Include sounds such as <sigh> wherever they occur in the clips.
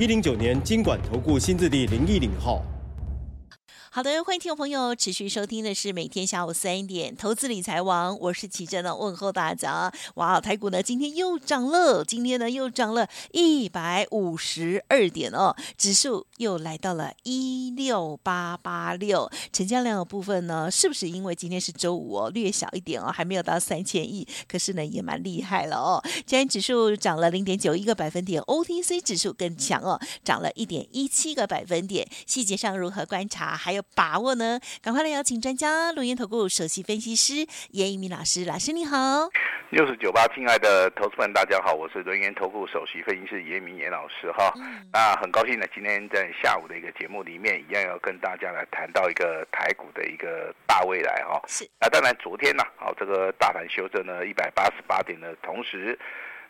一零九年金管投顾新字第零一零号。好的，欢迎听众朋友持续收听的是每天下午三点投资理财王，我是琦蓁的问候大家。哇，台股呢今天又涨了，今天呢又涨了一百五十二点哦，指数又来到了一六八八六，成交量的部分呢，是不是因为今天是周五哦，略小一点哦，还没有到三千亿，可是呢也蛮厉害了哦。今天指数涨了零点九一个百分点，OTC 指数更强哦，涨了一点一七个百分点。细节上如何观察？还有。把握呢？赶快来邀请专家，轮源投顾首席分析师严一鸣老师，老师你好。六十九八，亲爱的投资们，大家好，我是轮源投顾首席分析师严一民严老师哈。嗯、那很高兴呢，今天在下午的一个节目里面，一样要跟大家来谈到一个台股的一个大未来哈。是。那当然，昨天呢，好，这个大盘修正了一百八十八点的同时。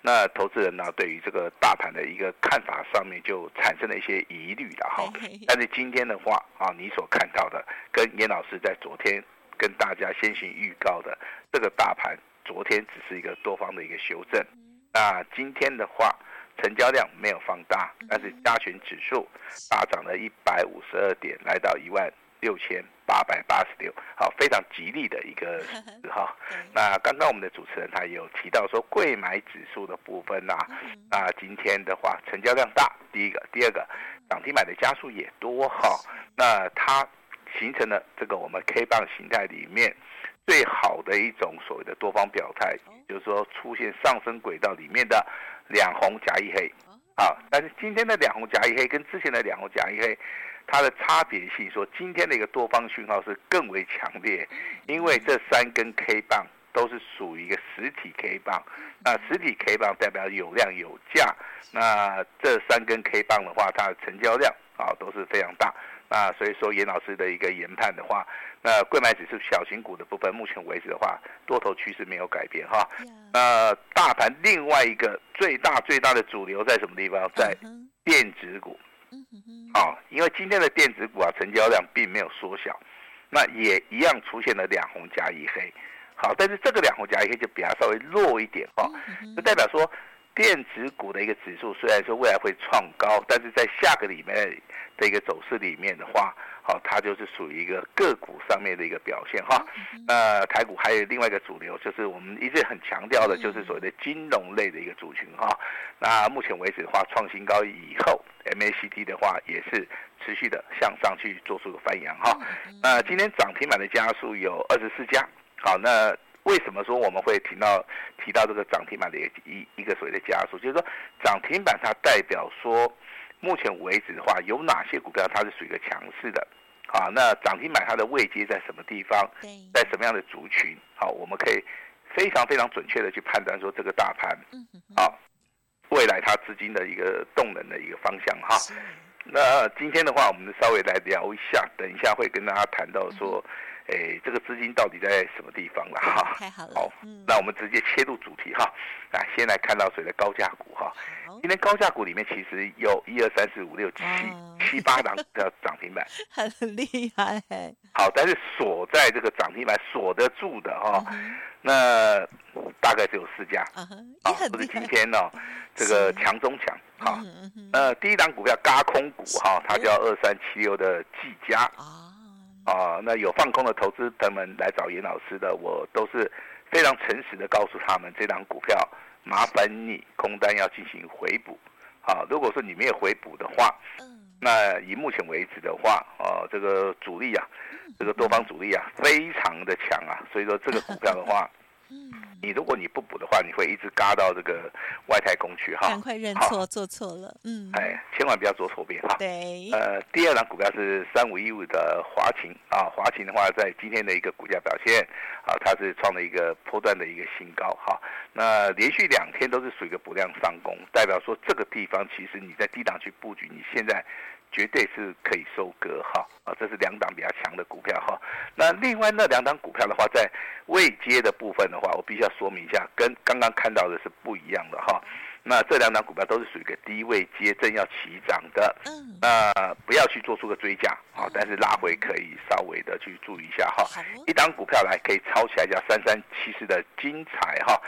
那投资人呢，对于这个大盘的一个看法上面就产生了一些疑虑了哈。但是今天的话啊，你所看到的跟严老师在昨天跟大家先行预告的这个大盘，昨天只是一个多方的一个修正。那今天的话，成交量没有放大，但是加权指数大涨了一百五十二点，来到一万六千八百八十六，好，非常吉利的一个 <laughs> 哈。那刚刚我们的主持人他也有提到说，贵买指数的部分呐、啊，那今天的话成交量大，第一个，第二个涨停板的加速也多哈。那它形成了这个我们 K 棒形态里面最好的一种所谓的多方表态，就是说出现上升轨道里面的两红夹一黑，啊，但是今天的两红夹一黑跟之前的两红夹一黑。它的差别性说，今天的一个多方讯号是更为强烈，因为这三根 K 棒都是属于一个实体 K 棒，那实体 K 棒代表有量有价，那这三根 K 棒的话，它的成交量啊都是非常大，那所以说严老师的一个研判的话，那柜买指数小型股的部分，目前为止的话，多头趋势没有改变哈，那大盘另外一个最大最大的主流在什么地方？在电子股。好，因为今天的电子股啊，成交量并没有缩小，那也一样出现了两红加一黑。好，但是这个两红加一黑就比较稍微弱一点哈，就代表说电子股的一个指数虽然说未来会创高，但是在下个礼拜的一个走势里面的话。好，它就是属于一个个股上面的一个表现哈。那台股还有另外一个主流，就是我们一直很强调的，就是所谓的金融类的一个族群哈。那目前为止的话，创新高以后，MACD 的话也是持续的向上去做出个翻扬哈。那今天涨停板的家数有二十四家。好，那为什么说我们会提到提到这个涨停板的一一一个所谓的家数？就是说涨停板它代表说。目前为止的话，有哪些股票它是属于一个强势的？啊，那涨停板它的位阶在什么地方？在什么样的族群？好，我们可以非常非常准确的去判断说这个大盘，好，未来它资金的一个动能的一个方向哈。那今天的话，我们稍微来聊一下，等一下会跟大家谈到说。哎，这个资金到底在什么地方了哈？太好了。好，那我们直接切入主题哈。来，先来看到谁的高价股哈？今天高价股里面其实有一二三四五六七七八档的涨停板，<laughs> 很厉害。好，但是锁在这个涨停板锁得住的哈，那大概只有四家。啊，不是今天呢，这个强中强。好，呃，第一档股票嘎空股哈，它叫二三七六的技嘉。啊，那有放空的投资朋友们来找严老师的，我都是非常诚实的告诉他们，这档股票麻烦你空单要进行回补。啊，如果说你没有回补的话，那以目前为止的话，啊，这个主力啊，这个多方主力啊，非常的强啊，所以说这个股票的话，你如果你不补的话，你会一直嘎到这个外太空去哈。赶快认错，做错了，嗯。哎，千万不要做错边哈。对。呃，第二档股票是三五一五的华勤啊，华勤的话在今天的一个股价表现啊，它是创了一个波段的一个新高哈。那连续两天都是属于一个补量上攻，代表说这个地方其实你在低档去布局，你现在。绝对是可以收割哈啊，这是两档比较强的股票哈。那另外那两档股票的话，在未接的部分的话，我必须要说明一下，跟刚刚看到的是不一样的哈。那这两档股票都是属于一个低位接正要起涨的，嗯，那不要去做出个追加啊，但是拉回可以稍微的去注意一下哈。一档股票来可以抄起来叫三三七四的精材哈，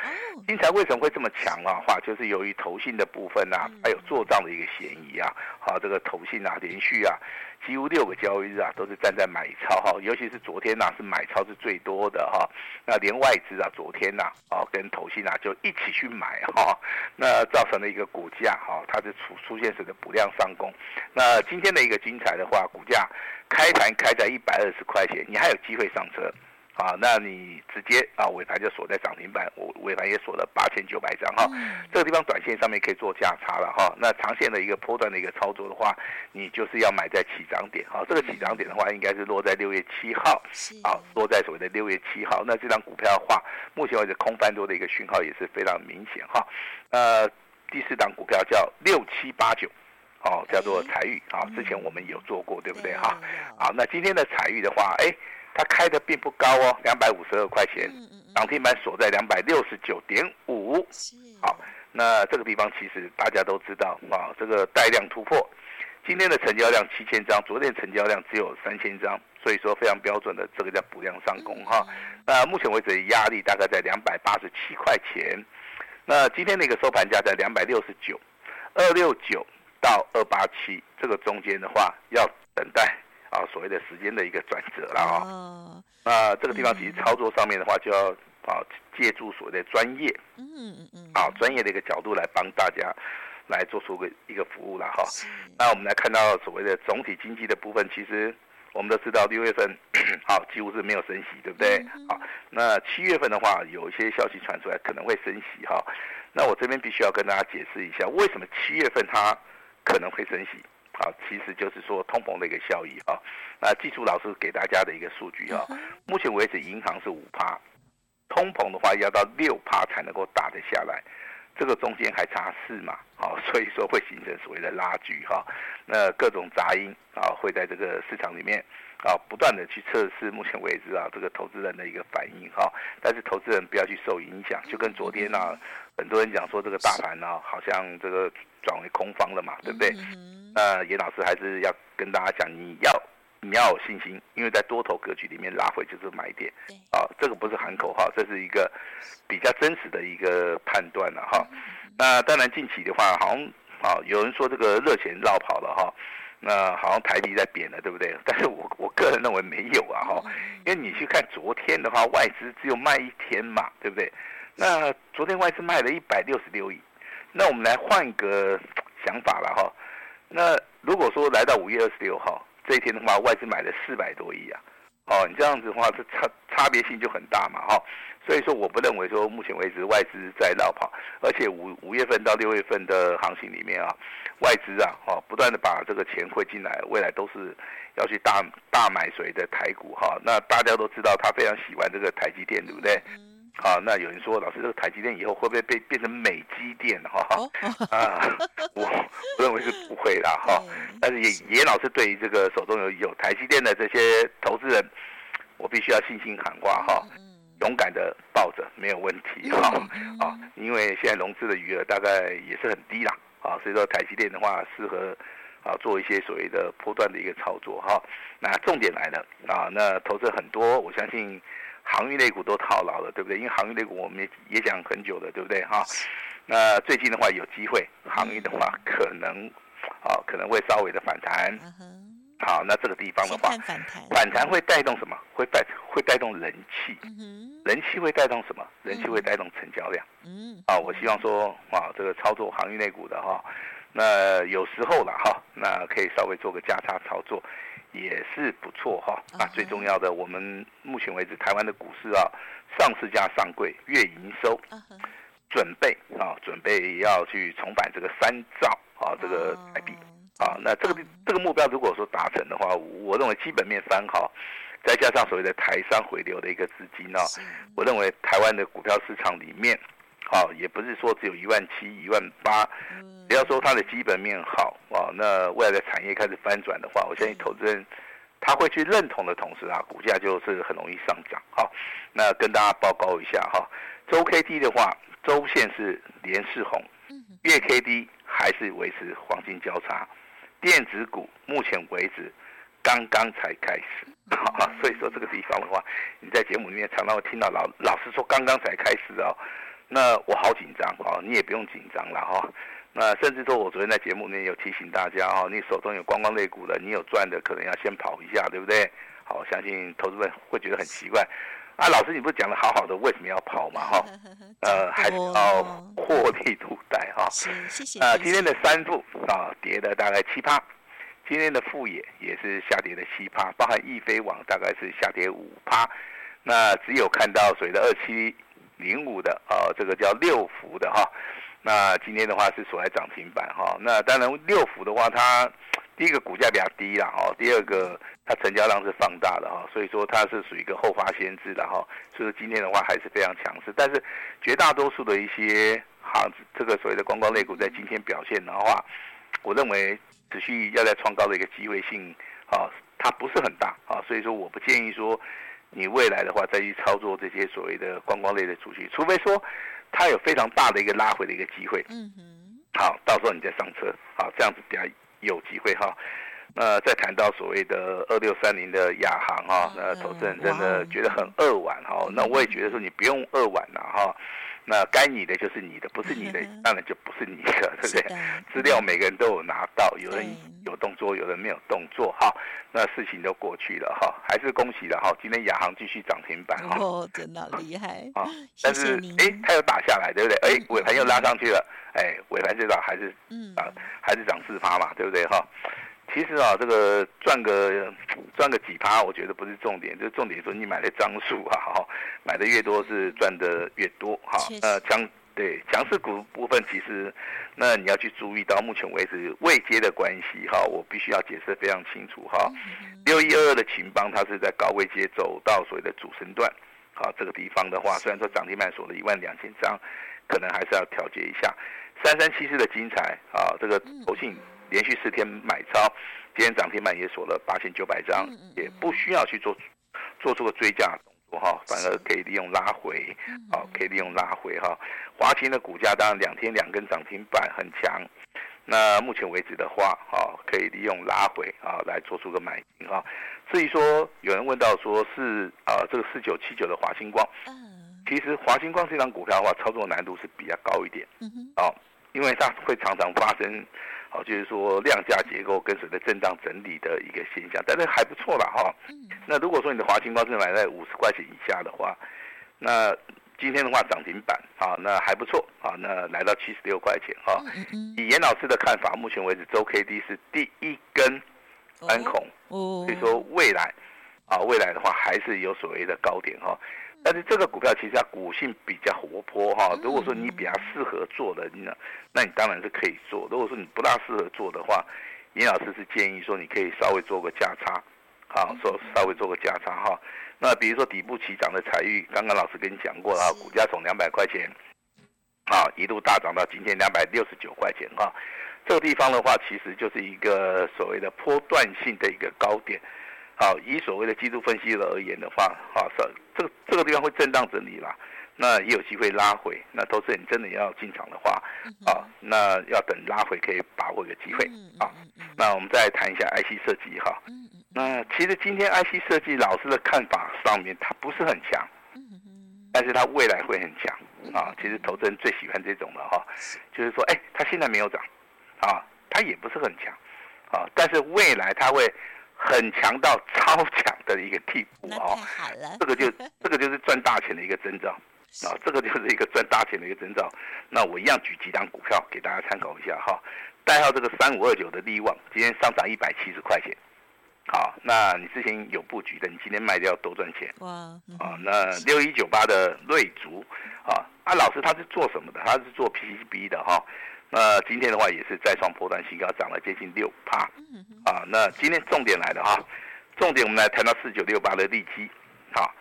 精材为什么会这么强啊？话就是由于投信的部分呐，还有做账的一个嫌疑啊，好，这个投信啊连续啊。几乎六个交易日啊，都是站在买超哈，尤其是昨天呐、啊，是买超是最多的哈。那连外资啊，昨天呐，啊，跟投信啊，就一起去买哈，那造成了一个股价哈，它是出出现这个补量上攻。那今天的一个精彩的话，股价开盘开在一百二十块钱，你还有机会上车。啊，那你直接啊尾盘就锁在涨停板，我尾盘也锁了八千九百张哈，这个地方短线上面可以做价差了哈。那长线的一个波段的一个操作的话，你就是要买在起涨点哈。这个起涨点的话，应该是落在六月七号，啊，落在所谓的六月七号。那这张股票的话，目前为止空翻多的一个讯号也是非常明显哈。呃，第四档股票叫六七八九，哦，叫做彩玉啊，之前我们有做过，对不对哈？好，那今天的采钰的话，哎。它开的并不高哦，两百五十二块钱，涨停板锁在两百六十九点五。好，那这个地方其实大家都知道啊，这个带量突破，今天的成交量七千张，昨天成交量只有三千张，所以说非常标准的这个叫补量上攻哈。那目前为止的压力大概在两百八十七块钱，那今天的一个收盘价在两百六十九，二六九到二八七这个中间的话要等待。啊，所谓的时间的一个转折了啊、哦，那这个地方其实操作上面的话，就要啊借助所谓的专业，嗯嗯嗯，啊专业的一个角度来帮大家来做出个一个服务了哈。那我们来看到所谓的总体经济的部分，其实我们都知道六月份好 <coughs> 几乎是没有升息，对不对？好，那七月份的话，有一些消息传出来可能会升息哈。那我这边必须要跟大家解释一下，为什么七月份它可能会升息。好，其实就是说通膨的一个效益哈。那记住老师给大家的一个数据哈，目前为止银行是五趴，通膨的话要到六趴才能够打得下来，这个中间还差四嘛，好，<laughs> 所以说会形成所谓的拉锯哈。那各种杂音啊会在这个市场里面啊不断的去测试，目前为止啊这个投资人的一个反应哈。但是投资人不要去受影响，就跟昨天啊很多人讲说这个大盘啊好像这个转为空方了嘛，对不对？那严老师还是要跟大家讲，你要你要有信心，因为在多头格局里面拉回就是买点，啊，这个不是喊口号，这是一个比较真实的一个判断了哈。那当然近期的话，好像啊有人说这个热钱绕跑了哈，那好像台币在贬了，对不对？但是我我个人认为没有啊哈，因为你去看昨天的话，外资只有卖一天嘛，对不对？那昨天外资卖了一百六十六亿，那我们来换一个想法了哈。那如果说来到五月二十六号这一天的话，外资买了四百多亿啊，哦，你这样子的话，这差差别性就很大嘛，哈，所以说我不认为说目前为止外资在绕跑，而且五五月份到六月份的行情里面啊，外资啊，哦，不断的把这个钱汇进来，未来都是要去大大买谁的台股哈，那大家都知道他非常喜欢这个台积电，对不对？好，那有人说，老师，这个台积电以后会不会被变成美积电哈？<laughs> 啊，我我认为是不会啦哈。但是也也老师对于这个手中有有台积电的这些投资人，我必须要信心喊话哈，勇敢的抱着没有问题哈。啊，因为现在融资的余额大概也是很低啦，啊，所以说台积电的话适合啊做一些所谓的波段的一个操作哈。那重点来了啊，那投资很多，我相信。航运类股都套牢了，对不对？因为航运类股我们也也讲很久了，对不对？哈，那最近的话有机会，航运的话可能，啊、哦，可能会稍微的反弹。好，那这个地方的话，反弹会带动什么？会带会带动人气，人气会带动什么？人气会带动成交量。嗯，啊，我希望说啊，这个操作航运类股的哈，那有时候了哈，那可以稍微做个价差操作，也是不错哈。啊，最重要的，我们目前为止台湾的股市啊，上市价上柜，月营收，准备啊，准备要去重返这个三兆啊，这个台币啊，那这个这个目标如果说达成的话，我认为基本面翻好。再加上所谓的台商回流的一个资金呢，我认为台湾的股票市场里面，好，也不是说只有一万七、一万八，只要说它的基本面好啊，那未来的产业开始翻转的话，我相信投资人他会去认同的同时啊，股价就是很容易上涨。好，那跟大家报告一下哈，周 K D 的话，周线是连四红，月 K D 还是维持黄金交叉，电子股目前为止。刚刚才开始，<laughs> 所以说这个地方的话，你在节目里面常常会听到老老师说刚刚才开始哦，那我好紧张哦，你也不用紧张了哈。那甚至说我昨天在节目里面有提醒大家哈，你手中有观光类股的，你有赚的，可能要先跑一下，对不对？好，我相信投资们会觉得很奇怪啊，老师你不是讲的好好的，为什么要跑嘛？哈，<laughs> 呃，还是要获利入袋哈。谢谢。啊，今天的三富啊，跌了大概七趴。今天的富野也是下跌的七趴，包含易飞网大概是下跌五趴，那只有看到所谓的二七零五的呃，这个叫六福的哈，那今天的话是锁在涨停板哈，那当然六福的话，它 <tsk> 第一个股价比较低了哈，第二个它成交量是放大的哈，所以说它是属于一个后发先至的哈，所以说今天的话还是非常强势，但是绝大多数的一些哈，这个所谓的观光类股在今天表现的话，我认为。持续要在创高的一个机会性，啊，它不是很大啊，所以说我不建议说你未来的话再去操作这些所谓的观光类的主题，除非说它有非常大的一个拉回的一个机会，嗯哼，好，到时候你再上车，好，这样子比较有机会哈。那再谈到所谓的二六三零的亚航哈，那投资人真的觉得很扼腕哈，那我也觉得说你不用扼腕了哈。那该你的就是你的，不是你的 <laughs> 当然就不是你的，对不对？资料每个人都有拿到，有人有动作，有人没有动作，哈，那事情都过去了，哈，还是恭喜了，哈，今天亚航继续涨停板，哦，真的厉害啊！<laughs> 但是哎，它又打下来，对不对？哎，尾盘又拉上去了，哎，尾盘最早还是啊，还是涨四趴嘛，对不对？哈。其实啊，这个赚个赚个几趴，我觉得不是重点，就是重点说你买的张数啊，哈，买的越多是赚的越多，哈。呃，强对强势股部分，其实那你要去注意到目前为止未接的关系，哈，我必须要解释非常清楚，哈。六一二二的秦邦，它是在高位接走到所谓的主升段，好，这个地方的话，虽然说涨停板锁了一万两千张，可能还是要调节一下。三三七四的精彩，啊，这个投信。连续四天买超，今天涨停板也锁了八千九百张，也不需要去做做出个追加哈，反而可以利用拉回，好，可以利用拉回哈。华勤的股价当然两天两根涨停板很强，那目前为止的话，哈，可以利用拉回啊来做出个买进哈。至于说有人问到说是啊这个四九七九的华星光，其实华星光这张股票的话，操作难度是比较高一点，哦，因为它会常常发生。好，就是说量价结构跟随着震荡整理的一个现象，但是还不错啦哈。那如果说你的华星光是买在五十块钱以下的话，那今天的话涨停板啊，那还不错啊，那来到七十六块钱哈。以严老师的看法，目前为止周 K D 是第一根安孔，所以说未来啊，未来的话还是有所谓的高点哈。但是这个股票其实它股性比较活泼哈，如果说你比较适合做的，那那你当然是可以做。如果说你不大适合做的话，严老师是建议说你可以稍微做个价差，好，说稍微做个价差哈。那比如说底部起涨的采钰，刚刚老师跟你讲过了，股价从两百块钱，啊，一路大涨到今天两百六十九块钱哈。这个地方的话，其实就是一个所谓的波段性的一个高点。好，以所谓的技术分析而言的话，好，这这个这个地方会震荡整理啦，那也有机会拉回。那投资人真的要进场的话，啊，那要等拉回可以把握一个机会。啊，那我们再谈一下 IC 设计哈。那其实今天 IC 设计老师的看法上面，它不是很强，但是它未来会很强。啊，其实投资人最喜欢这种的哈，就是说，哎，它现在没有涨，啊，它也不是很强，啊，但是未来它会。很强到超强的一个地步哦。这个就 <laughs> 这个就是赚大钱的一个征兆啊，这个就是一个赚大钱的一个征兆。那我一样举几档股票给大家参考一下哈。代号这个三五二九的利旺，今天上涨一百七十块钱。好，那你之前有布局的，你今天卖掉多赚钱。哇，啊，那六一九八的瑞竹，啊，啊，老师他是做什么的？他是做 PCB 的哈。那今天的话也是再创波段新高，涨了接近六趴。啊，那今天重点来了哈，重点我们来谈到四九六八的利基。好，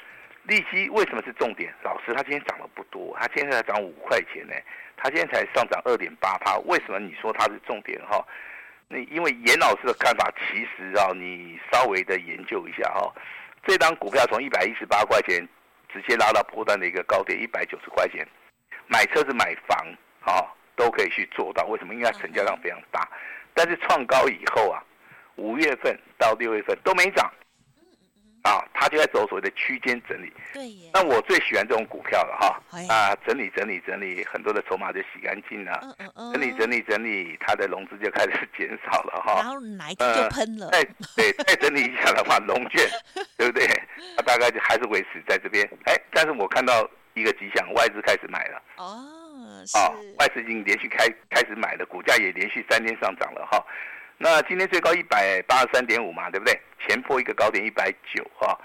利基为什么是重点？老师他今天涨了不多，他今天才涨五块钱呢，他今天才上涨二点八趴。为什么你说它是重点哈？那因为严老师的看法，其实啊，你稍微的研究一下哈，这张股票从一百一十八块钱直接拉到波段的一个高点一百九十块钱，买车子买房啊都可以去做到。为什么？因为它成交量非常大，但是创高以后啊，五月份到六月份都没涨。啊，他就在走所谓的区间整理。对。那我最喜欢这种股票了哈。啊，整理整理整理，很多的筹码就洗干净了。嗯嗯嗯。整理整理整理，它的融资就开始减少了哈。然后哪一天就喷了。再对再整理一下的话，<laughs> 融券，对不对？它大概就还是维持在这边。哎，但是我看到一个迹象，外资开始买了。哦。是。啊，外资已经连续开开始买了，股价也连续三天上涨了哈。那今天最高一百八十三点五嘛，对不对？前坡一个高点一百九哈。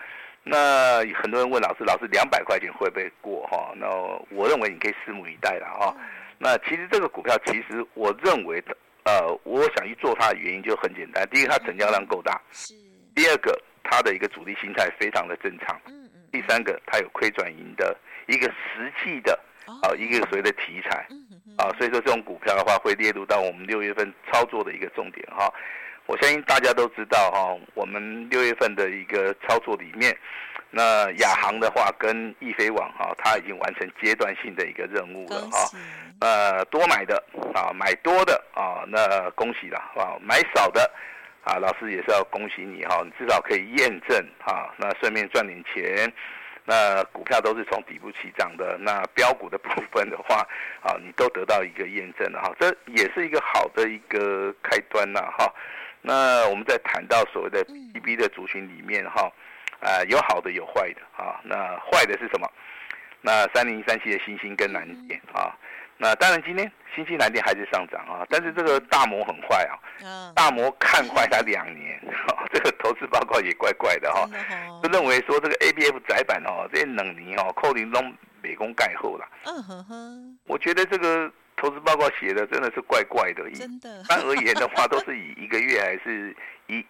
那很多人问老师，老师两百块钱会不会过哈？那我认为你可以拭目以待了哈。那其实这个股票，其实我认为的，呃，我想去做它的原因就很简单。第一个，它成交量够大；第二个，它的一个主力心态非常的正常；第三个，它有亏转盈的一个实际的啊一个所谓的题材。啊，所以说这种股票的话会列入到我们六月份操作的一个重点哈。我相信大家都知道哈，我们六月份的一个操作里面，那亚航的话跟易飞网哈，它已经完成阶段性的一个任务了哈。呃，多买的啊，买多的啊，那恭喜了啊，买少的啊，老师也是要恭喜你哈，你至少可以验证哈，那顺便赚点钱。那股票都是从底部起涨的，那标股的部分的话，啊，你都得到一个验证了哈，这也是一个好的一个开端呐哈。那我们在谈到所谓的 PCB 的族群里面哈，啊，有好的有坏的啊，那坏的是什么？那三零三七的星星跟蓝电啊。那当然，今天新西兰电还是上涨啊，但是这个大摩很坏啊，大摩看坏它两年，哈，<laughs> 这个投资报告也怪怪的哈，就认为说这个 ABF 窄板哦，这些冷泥哦，扣零中美工盖后了，嗯哼哼，我觉得这个投资报告写的真的是怪怪的，一般而言的话都是以一个月还是一。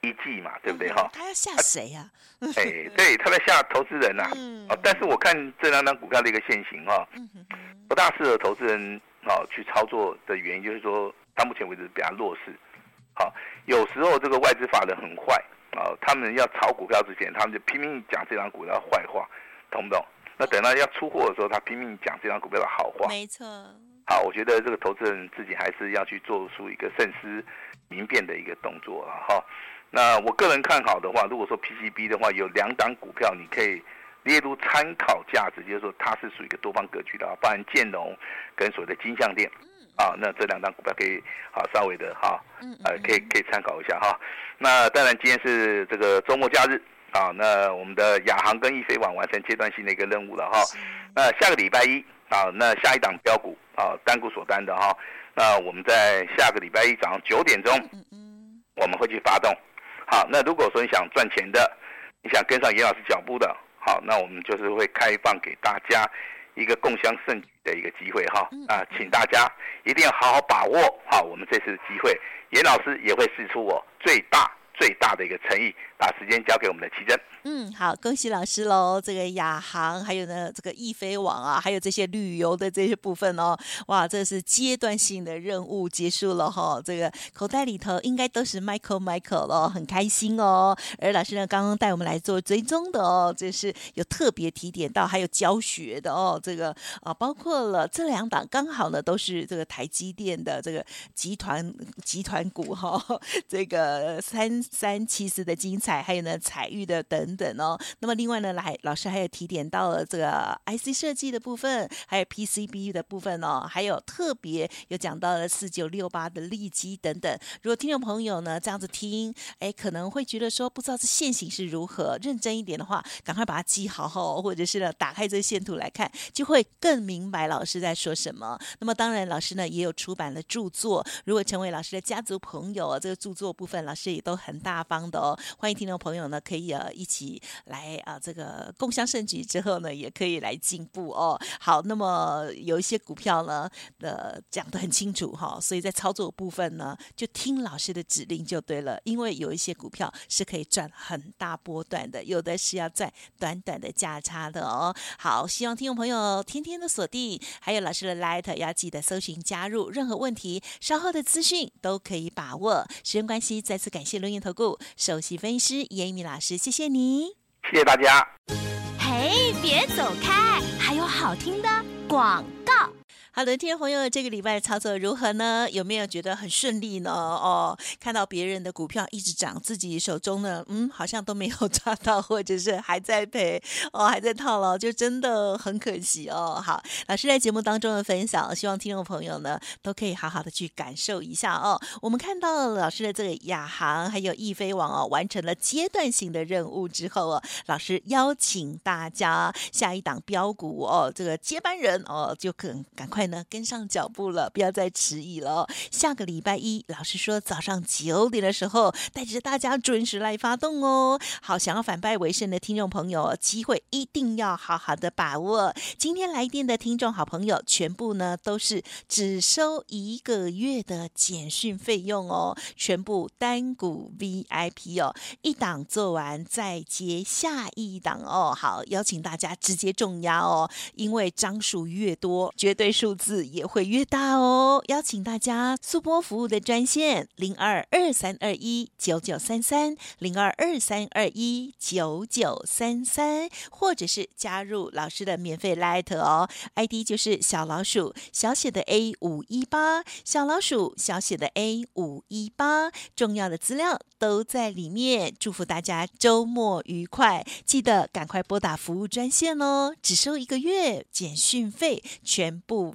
一季嘛，对不对哈？他要吓谁呀？哎，对，他在吓投资人呐。哦，但是我看这两张股票的一个现形哈，不大适合投资人哦去操作的原因，就是说他目前为止比较弱势。好，有时候这个外资法人很坏啊，他们要炒股票之前，他们就拼命讲这张股票的坏话，懂不懂？那等到要出货的时候，他拼命讲这张股票的好话。没错。好，我觉得这个投资人自己还是要去做出一个慎思明辨的一个动作啊，哈。那我个人看好的话，如果说 PCB 的话，有两档股票你可以列入参考价值，就是说它是属于一个多方格局的啊，包含建龙跟所谓的金像电，啊，那这两档股票可以好稍微的哈，呃，可以可以参考一下哈。那当然今天是这个周末假日啊，那我们的亚航跟易飞网完成阶段性的一个任务了哈。那下个礼拜一啊，那下一档标股啊，单股锁单的哈，那我们在下个礼拜一早上九点钟，我们会去发动。好，那如果说你想赚钱的，你想跟上严老师脚步的，好，那我们就是会开放给大家一个共享盛举的一个机会哈，啊，请大家一定要好好把握好我们这次的机会，严老师也会试出我最大最大的一个诚意，把时间交给我们的奇珍。嗯，好，恭喜老师喽！这个亚航，还有呢，这个易飞网啊，还有这些旅游的这些部分哦，哇，这是阶段性的任务结束了哈、哦。这个口袋里头应该都是 Michael Michael 了，很开心哦。而老师呢，刚刚带我们来做追踪的哦，这是有特别提点到，还有教学的哦。这个啊，包括了这两档，刚好呢都是这个台积电的这个集团集团股哈、哦。这个三三七四的精彩，还有呢彩玉的等等哦。那么另外呢，来老师还有提点到了这个 IC 设计的部分，还有 PCB 的部分哦，还有特别有讲到了四九六八的利基等等。如果听众朋友呢这样子听，哎，可能会觉得说不知道这线型是如何，认真一点的话，赶快把它记好哦，或者是呢打开这个线图来看，就会更明白老师在说什么。那么当然，老师呢也有出版了著作，如果成为老师的家族朋友，这个著作部分老师也都很大方的哦。欢迎听众朋友呢可以呃一起来啊、这个共襄盛举之后呢，也可以来进步哦。好，那么有一些股票呢，呃讲得很清楚哈、哦，所以在操作部分呢，就听老师的指令就对了。因为有一些股票是可以赚很大波段的，有的是要赚短短的价差的哦。好，希望听众朋友天天的锁定，还有老师的 Light 要记得搜寻加入。任何问题，稍后的资讯都可以把握。时间关系，再次感谢伦元投顾首席分析师严一鸣老师，谢谢你，谢谢大家。嘿，别走开，还有好听的广告。好的，听众朋友，这个礼拜操作如何呢？有没有觉得很顺利呢？哦，看到别人的股票一直涨，自己手中呢，嗯，好像都没有抓到，或者是还在赔，哦，还在套牢，就真的很可惜哦。好，老师在节目当中的分享，希望听众朋友呢都可以好好的去感受一下哦。我们看到老师的这个亚航还有易飞网哦，完成了阶段性的任务之后哦，老师邀请大家下一档标股哦，这个接班人哦，就可赶快。呢，跟上脚步了，不要再迟疑了。下个礼拜一，老师说早上九点的时候，带着大家准时来发动哦。好，想要反败为胜的听众朋友，机会一定要好好的把握。今天来电的听众好朋友，全部呢都是只收一个月的简讯费用哦，全部单股 VIP 哦，一档做完再接下一档哦。好，邀请大家直接重压哦，因为张数越多，绝对数。字也会越大哦，邀请大家速拨服务的专线零二二三二一九九三三零二二三二一九九三三，或者是加入老师的免费 Line 哦，ID 就是小老鼠小写的 A 五一八，小老鼠小写的 A 五一八，重要的资料都在里面。祝福大家周末愉快，记得赶快拨打服务专线哦，只收一个月简讯费，全部。